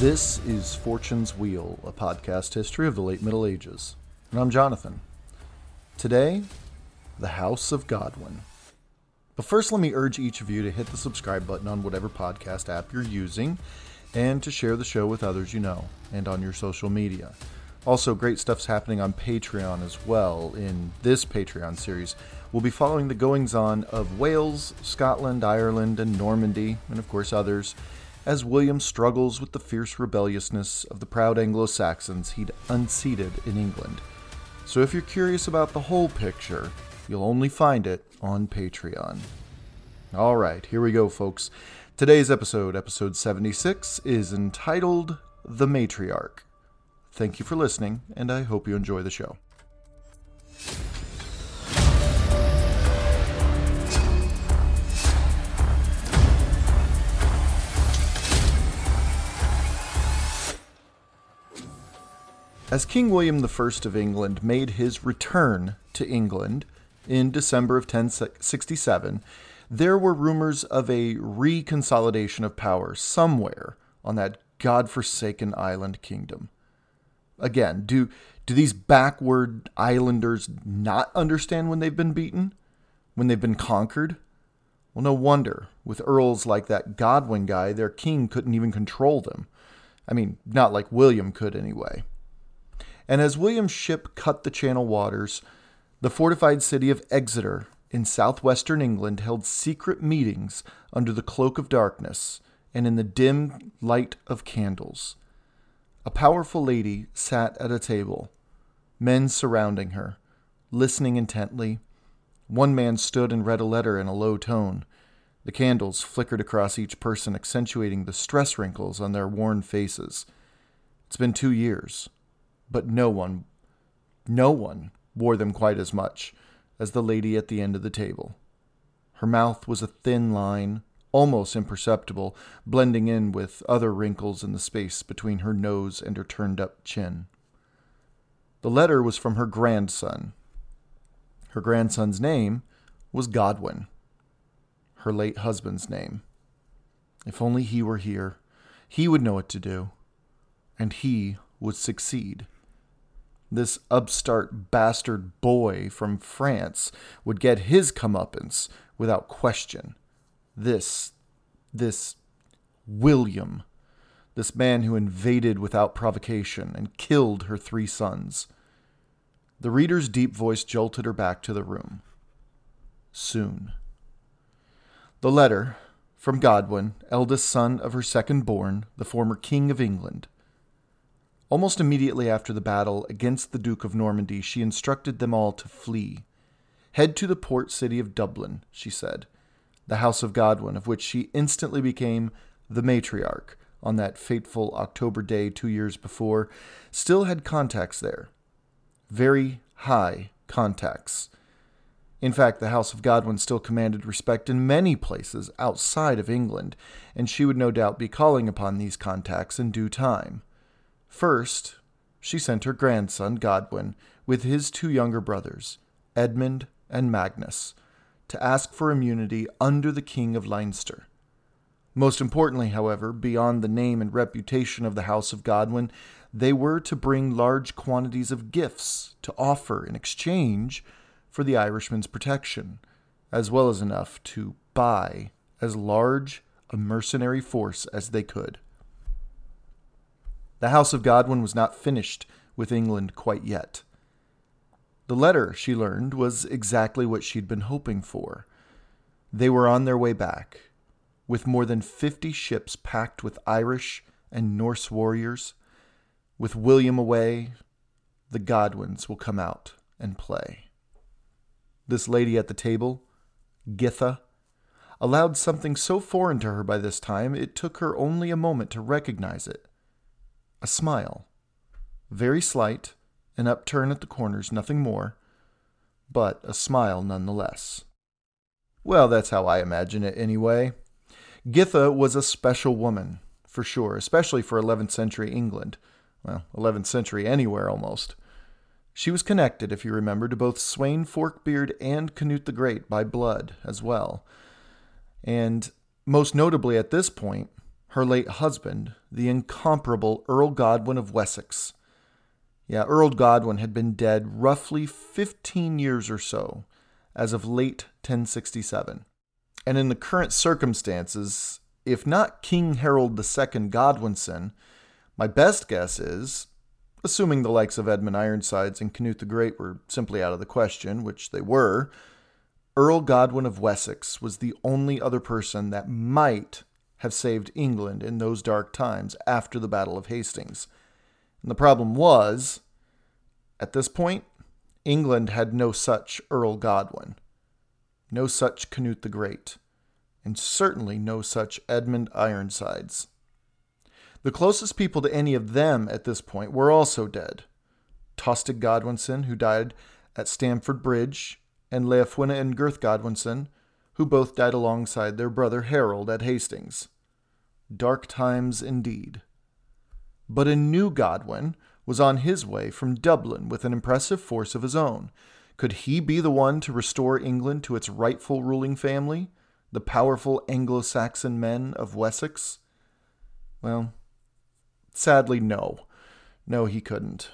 This is Fortune's Wheel, a podcast history of the late Middle Ages. And I'm Jonathan. Today, the House of Godwin. But first, let me urge each of you to hit the subscribe button on whatever podcast app you're using and to share the show with others you know and on your social media. Also, great stuff's happening on Patreon as well. In this Patreon series, we'll be following the goings on of Wales, Scotland, Ireland, and Normandy, and of course others as William struggles with the fierce rebelliousness of the proud Anglo Saxons he'd unseated in England. So if you're curious about the whole picture, you'll only find it on Patreon. Alright, here we go, folks. Today's episode, episode 76, is entitled The Matriarch. Thank you for listening, and I hope you enjoy the show. As King William I of England made his return to England in December of 1067, there were rumors of a reconsolidation of power somewhere on that god-forsaken island kingdom. Again, do do these backward islanders not understand when they've been beaten? When they've been conquered? Well, no wonder. With earls like that Godwin guy, their king couldn't even control them. I mean, not like William could anyway and as William's ship cut the Channel waters, the fortified city of Exeter in southwestern England held secret meetings under the cloak of darkness and in the dim light of candles. A powerful lady sat at a table, men surrounding her, listening intently. One man stood and read a letter in a low tone. The candles flickered across each person, accentuating the stress wrinkles on their worn faces. It's been two years but no one, no one wore them quite as much as the lady at the end of the table. Her mouth was a thin line, almost imperceptible, blending in with other wrinkles in the space between her nose and her turned up chin. The letter was from her grandson. Her grandson's name was Godwin, her late husband's name. If only he were here, he would know what to do, and he would succeed this upstart bastard boy from France would get his comeuppance without question. This, this William, this man who invaded without provocation and killed her three sons. The reader's deep voice jolted her back to the room. Soon. The letter from Godwin, eldest son of her second born, the former King of England. Almost immediately after the battle against the Duke of Normandy, she instructed them all to flee. Head to the port city of Dublin, she said, the house of Godwin, of which she instantly became the matriarch on that fateful October day two years before, still had contacts there. Very high contacts. In fact, the House of Godwin still commanded respect in many places outside of England, and she would no doubt be calling upon these contacts in due time. First, she sent her grandson, Godwin, with his two younger brothers, Edmund and Magnus, to ask for immunity under the King of Leinster. Most importantly, however, beyond the name and reputation of the House of Godwin, they were to bring large quantities of gifts to offer in exchange for the Irishman's protection, as well as enough to buy as large a mercenary force as they could. The House of Godwin was not finished with England quite yet. The letter, she learned, was exactly what she'd been hoping for. They were on their way back. with more than 50 ships packed with Irish and Norse warriors. With William away, the Godwins will come out and play. This lady at the table, Githa, allowed something so foreign to her by this time it took her only a moment to recognize it. A smile. Very slight, an upturn at the corners, nothing more, but a smile nonetheless. Well, that's how I imagine it anyway. Githa was a special woman, for sure, especially for 11th century England. Well, 11th century anywhere almost. She was connected, if you remember, to both Sweyn Forkbeard and Canute the Great by blood as well. And most notably at this point, her late husband, the incomparable Earl Godwin of Wessex. Yeah, Earl Godwin had been dead roughly 15 years or so as of late 1067. And in the current circumstances, if not King Harold II Godwinson, my best guess is, assuming the likes of Edmund Ironsides and Canute the Great were simply out of the question, which they were, Earl Godwin of Wessex was the only other person that might have saved England in those dark times after the Battle of Hastings. And the problem was, at this point, England had no such Earl Godwin, no such Canute the Great, and certainly no such Edmund Ironsides. The closest people to any of them at this point were also dead. Tostig Godwinson, who died at Stamford Bridge and Leofwine and Gurth Godwinson, who both died alongside their brother Harold at Hastings. Dark times indeed. But a new Godwin was on his way from Dublin with an impressive force of his own. Could he be the one to restore England to its rightful ruling family, the powerful Anglo Saxon men of Wessex? Well, sadly, no. No, he couldn't.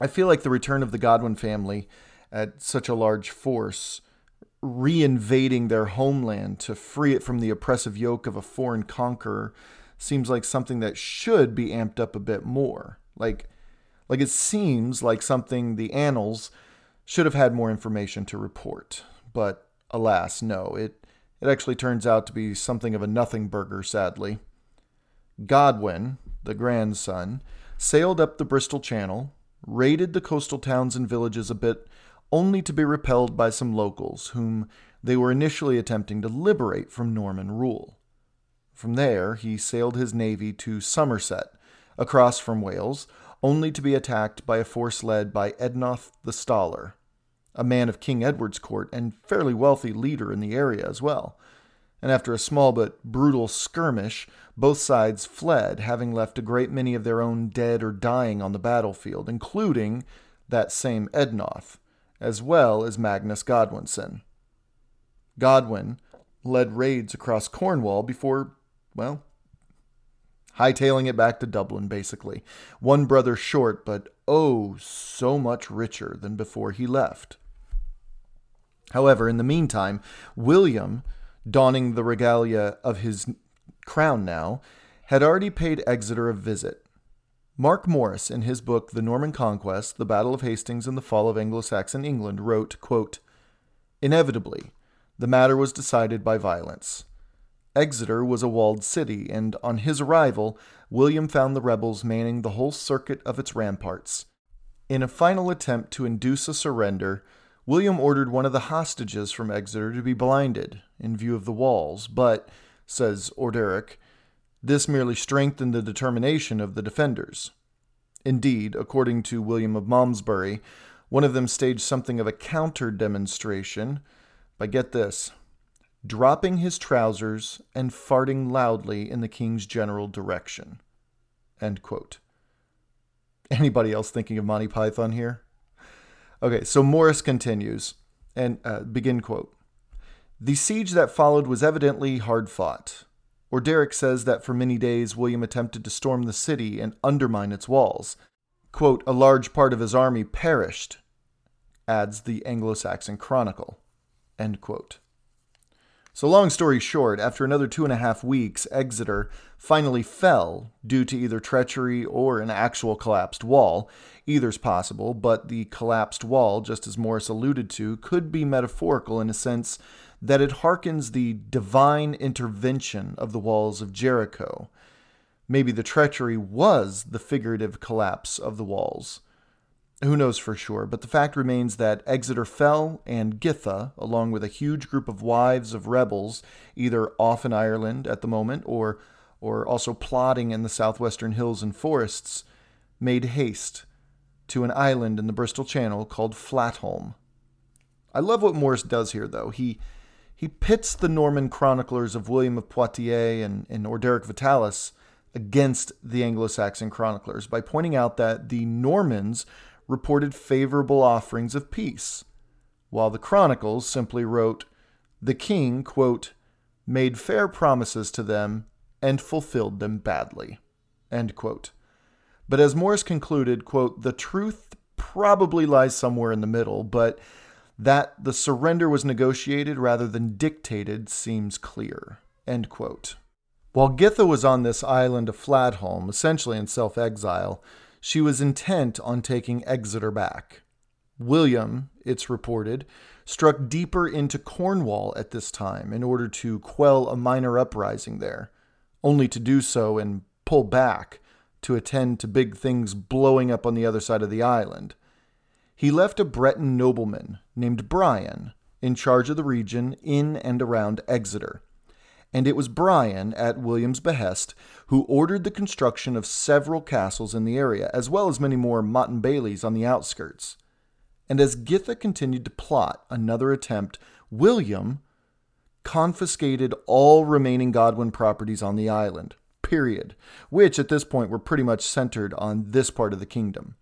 I feel like the return of the Godwin family at such a large force, reinvading their homeland to free it from the oppressive yoke of a foreign conqueror seems like something that should be amped up a bit more. Like like it seems like something the annals should have had more information to report. But alas, no. It it actually turns out to be something of a nothing burger, sadly. Godwin, the grandson, sailed up the Bristol Channel, raided the coastal towns and villages a bit only to be repelled by some locals whom they were initially attempting to liberate from Norman rule. From there, he sailed his navy to Somerset, across from Wales, only to be attacked by a force led by Ednoth the Staller, a man of King Edward's court and fairly wealthy leader in the area as well. And after a small but brutal skirmish, both sides fled, having left a great many of their own dead or dying on the battlefield, including that same Ednoth, as well as Magnus Godwinson. Godwin led raids across Cornwall before, well, hightailing it back to Dublin, basically. One brother short, but oh, so much richer than before he left. However, in the meantime, William, donning the regalia of his crown now, had already paid Exeter a visit Mark Morris, in his book The Norman Conquest, The Battle of Hastings and the Fall of Anglo Saxon England, wrote, quote, Inevitably, the matter was decided by violence. Exeter was a walled city, and on his arrival, William found the rebels manning the whole circuit of its ramparts. In a final attempt to induce a surrender, William ordered one of the hostages from Exeter to be blinded in view of the walls, but, says Orderic, this merely strengthened the determination of the defenders. Indeed, according to William of Malmesbury, one of them staged something of a counter demonstration by, get this, dropping his trousers and farting loudly in the king's general direction. Anybody else thinking of Monty Python here? Okay, so Morris continues, and uh, begin quote. The siege that followed was evidently hard fought. Orderic says that for many days William attempted to storm the city and undermine its walls. Quote, a large part of his army perished, adds the Anglo Saxon Chronicle. End quote. So, long story short, after another two and a half weeks, Exeter finally fell due to either treachery or an actual collapsed wall. Either's possible, but the collapsed wall, just as Morris alluded to, could be metaphorical in a sense that it harkens the divine intervention of the walls of Jericho. Maybe the treachery was the figurative collapse of the walls. Who knows for sure, but the fact remains that Exeter fell, and Githa, along with a huge group of wives of rebels, either off in Ireland at the moment or, or also plotting in the southwestern hills and forests, made haste to an island in the Bristol Channel called Flatholm. I love what Morris does here, though. He he pits the Norman chroniclers of William of Poitiers and, and Orderic Vitalis against the Anglo Saxon chroniclers by pointing out that the Normans reported favorable offerings of peace, while the chronicles simply wrote, The king, quote, made fair promises to them and fulfilled them badly. End quote. But as Morris concluded, quote, the truth probably lies somewhere in the middle, but that the surrender was negotiated rather than dictated seems clear. End quote. While Githa was on this island of Flatholm, essentially in self exile, she was intent on taking Exeter back. William, it's reported, struck deeper into Cornwall at this time in order to quell a minor uprising there, only to do so and pull back to attend to big things blowing up on the other side of the island. He left a Breton nobleman named Brian in charge of the region in and around Exeter. And it was Brian, at William's behest, who ordered the construction of several castles in the area, as well as many more motte and baileys on the outskirts. And as Githa continued to plot another attempt, William confiscated all remaining Godwin properties on the island, period, which at this point were pretty much centered on this part of the kingdom.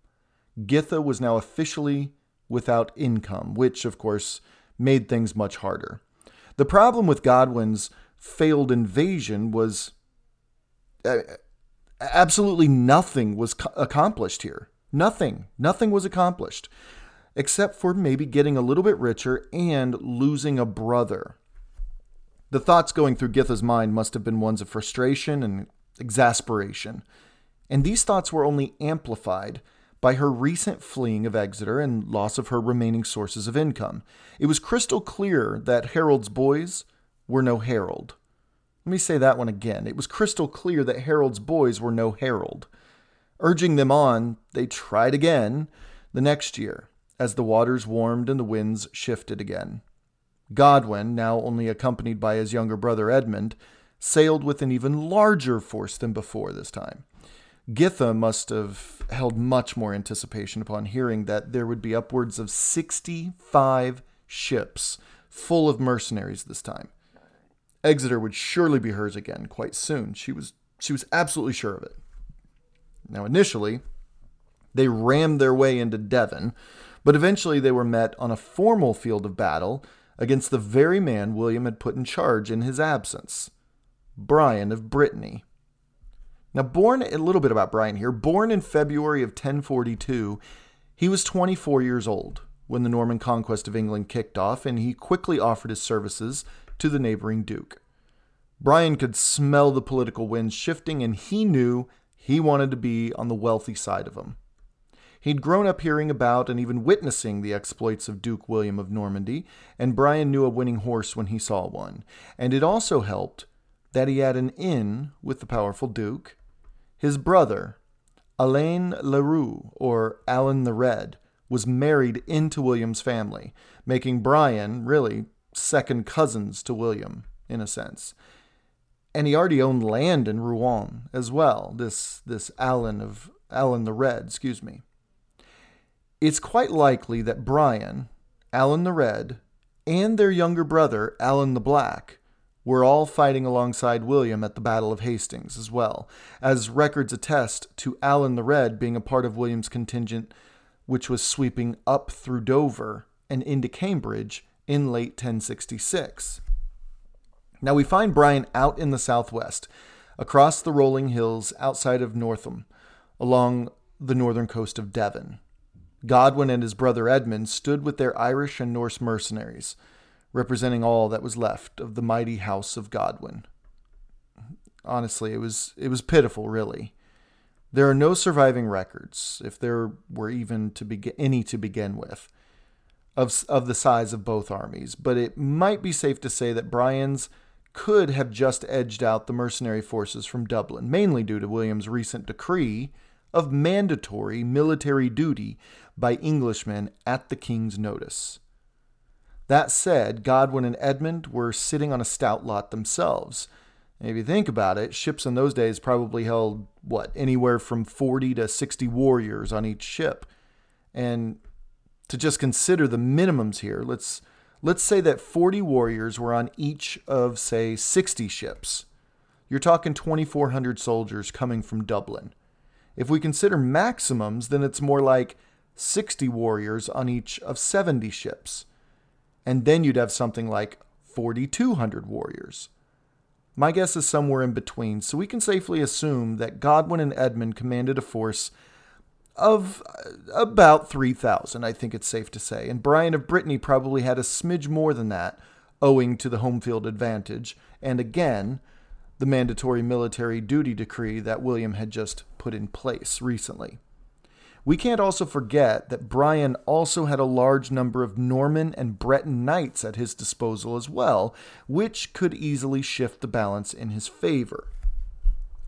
Githa was now officially without income, which, of course, made things much harder. The problem with Godwin's failed invasion was uh, absolutely nothing was co- accomplished here. Nothing. Nothing was accomplished, except for maybe getting a little bit richer and losing a brother. The thoughts going through Githa's mind must have been ones of frustration and exasperation. And these thoughts were only amplified by her recent fleeing of Exeter and loss of her remaining sources of income. It was crystal clear that Harold's boys were no Harold. Let me say that one again. It was crystal clear that Harold's boys were no Harold. Urging them on, they tried again the next year as the waters warmed and the winds shifted again. Godwin, now only accompanied by his younger brother Edmund, sailed with an even larger force than before this time. Githa must have held much more anticipation upon hearing that there would be upwards of 65 ships full of mercenaries this time. Exeter would surely be hers again quite soon. She was she was absolutely sure of it. Now initially, they rammed their way into Devon, but eventually they were met on a formal field of battle against the very man William had put in charge in his absence. Brian of Brittany. Now, born a little bit about Brian here, born in February of 1042, he was 24 years old when the Norman conquest of England kicked off, and he quickly offered his services to the neighboring duke. Brian could smell the political winds shifting, and he knew he wanted to be on the wealthy side of them. He'd grown up hearing about and even witnessing the exploits of Duke William of Normandy, and Brian knew a winning horse when he saw one. And it also helped that he had an in with the powerful Duke. His brother, Alain Leroux, or Alan the Red, was married into William's family, making Brian, really, second cousins to William, in a sense. And he already owned land in Rouen as well, this, this Alan of Alan the Red, excuse me. It's quite likely that Brian, Alan the Red, and their younger brother, Alan the Black, were all fighting alongside William at the Battle of Hastings as well, as records attest to Alan the Red being a part of William's contingent which was sweeping up through Dover and into Cambridge in late 1066. Now we find Brian out in the southwest, across the rolling hills outside of Northam, along the northern coast of Devon. Godwin and his brother Edmund stood with their Irish and Norse mercenaries representing all that was left of the mighty house of Godwin. Honestly, it was it was pitiful, really. There are no surviving records, if there were even to begin any to begin with. of, of the size of both armies, but it might be safe to say that Brian's could have just edged out the mercenary forces from Dublin, mainly due to William's recent decree of mandatory military duty by Englishmen at the king's notice. That said, Godwin and Edmund were sitting on a stout lot themselves. And if you think about it, ships in those days probably held, what, anywhere from 40 to 60 warriors on each ship. And to just consider the minimums here, let's let's say that 40 warriors were on each of say 60 ships. You're talking 2400 soldiers coming from Dublin. If we consider maximums, then it's more like 60 warriors on each of 70 ships. And then you'd have something like 4200 warriors. My guess is somewhere in between, so we can safely assume that Godwin and Edmund commanded a force of uh, about 3,000, I think it's safe to say. And Brian of Brittany probably had a smidge more than that, owing to the home field advantage, and again, the mandatory military duty decree that William had just put in place recently. We can't also forget that Brian also had a large number of Norman and Breton knights at his disposal as well, which could easily shift the balance in his favor.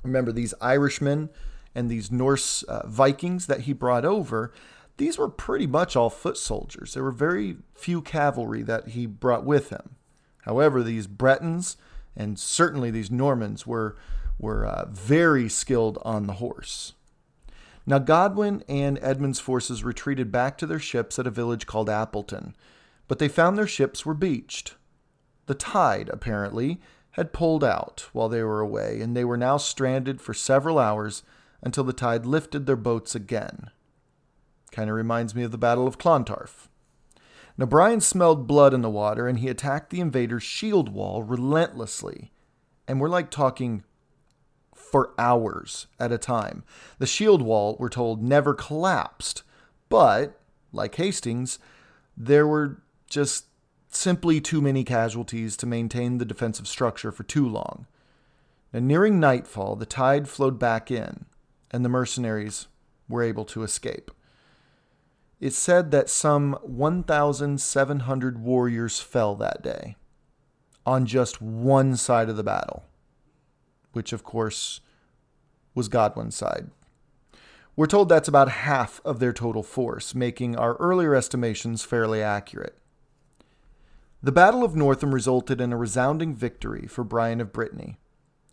Remember, these Irishmen and these Norse uh, Vikings that he brought over, these were pretty much all foot soldiers. There were very few cavalry that he brought with him. However, these Bretons and certainly these Normans were were uh, very skilled on the horse. Now Godwin and Edmund's forces retreated back to their ships at a village called Appleton, but they found their ships were beached. The tide, apparently, had pulled out while they were away, and they were now stranded for several hours until the tide lifted their boats again. Kind of reminds me of the Battle of Clontarf. Now, Brian smelled blood in the water and he attacked the invaders' shield wall relentlessly. And we're like talking for hours at a time. The shield wall, we're told, never collapsed. But, like Hastings, there were just simply too many casualties to maintain the defensive structure for too long. Now, nearing nightfall, the tide flowed back in, and the mercenaries were able to escape. It said that some 1,700 warriors fell that day on just one side of the battle, which of course was Godwin's side. We're told that's about half of their total force, making our earlier estimations fairly accurate. The Battle of Northam resulted in a resounding victory for Brian of Brittany.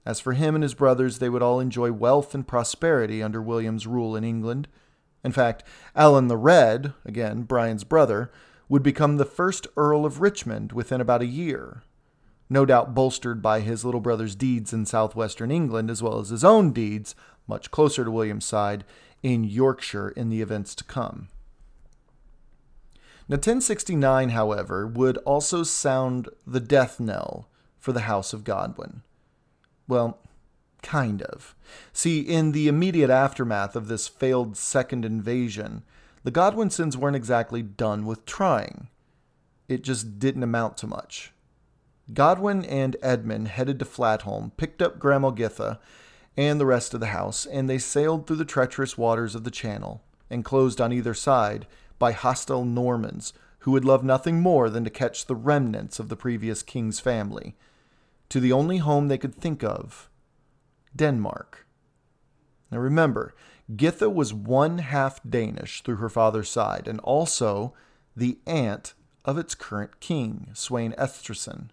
As for him and his brothers, they would all enjoy wealth and prosperity under William's rule in England. In fact, Alan the Red, again, Brian's brother, would become the first Earl of Richmond within about a year, no doubt bolstered by his little brother's deeds in southwestern England as well as his own deeds, much closer to William's side, in Yorkshire in the events to come. Now, 1069, however, would also sound the death knell for the House of Godwin. Well, kind of. See, in the immediate aftermath of this failed second invasion, the Godwinsons weren't exactly done with trying. It just didn't amount to much. Godwin and Edmund headed to Flatholm, picked up Grandma Githa and the rest of the house, and they sailed through the treacherous waters of the Channel, enclosed on either side by hostile Normans who would love nothing more than to catch the remnants of the previous king's family to the only home they could think of Denmark. Now remember, Githa was one half Danish through her father's side, and also the aunt of its current king, Sweyn Estridsson.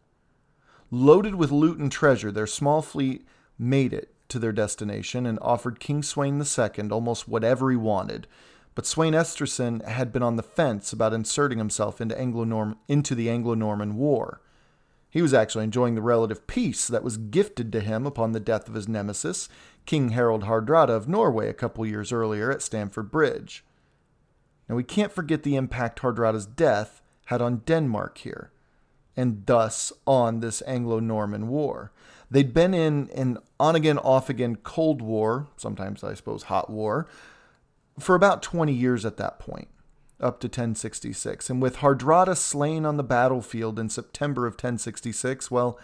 Loaded with loot and treasure, their small fleet made it to their destination and offered King Sweyn II almost whatever he wanted. But Sweyn Estridsson had been on the fence about inserting himself into, Anglo into the Anglo Norman War. He was actually enjoying the relative peace that was gifted to him upon the death of his nemesis, King Harald Hardrada of Norway, a couple years earlier at Stamford Bridge. Now, we can't forget the impact Hardrada's death had on Denmark here, and thus on this Anglo Norman War. They'd been in an on again, off again Cold War, sometimes I suppose hot war, for about 20 years at that point up to 1066. And with Hardrada slain on the battlefield in September of 1066, well,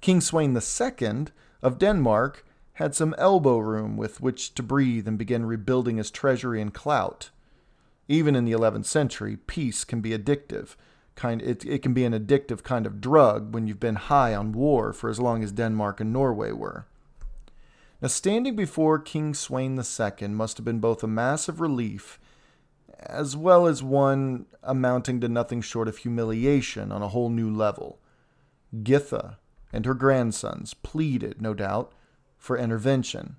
King Sweyn II of Denmark had some elbow room with which to breathe and begin rebuilding his treasury and clout. Even in the 11th century, peace can be addictive. Kind, it, it can be an addictive kind of drug when you've been high on war for as long as Denmark and Norway were. Now, standing before King Sweyn II must have been both a massive relief as well as one amounting to nothing short of humiliation on a whole new level. Githa and her grandsons pleaded, no doubt, for intervention.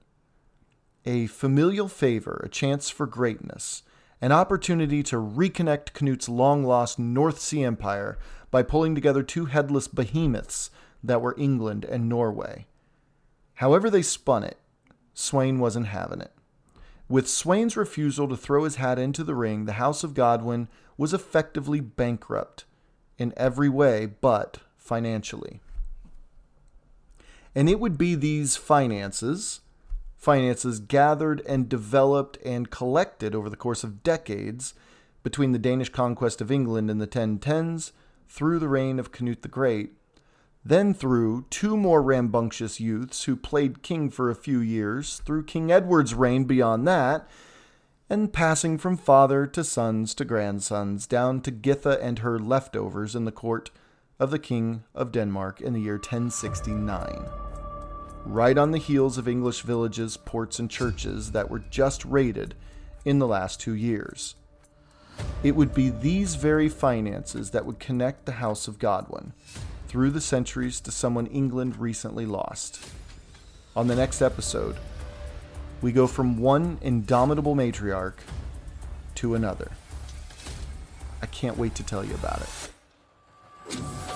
A familial favor, a chance for greatness, an opportunity to reconnect Canute's long lost North Sea Empire by pulling together two headless behemoths that were England and Norway. However, they spun it, Sweyn wasn't having it. With Sweyn's refusal to throw his hat into the ring, the House of Godwin was effectively bankrupt in every way but financially. And it would be these finances, finances gathered and developed and collected over the course of decades between the Danish conquest of England in the 1010s through the reign of Canute the Great, then through two more rambunctious youths who played king for a few years, through King Edward's reign beyond that, and passing from father to sons to grandsons down to Githa and her leftovers in the court of the King of Denmark in the year 1069. Right on the heels of English villages, ports, and churches that were just raided in the last two years. It would be these very finances that would connect the House of Godwin through the centuries to someone England recently lost. On the next episode, we go from one indomitable matriarch to another. I can't wait to tell you about it.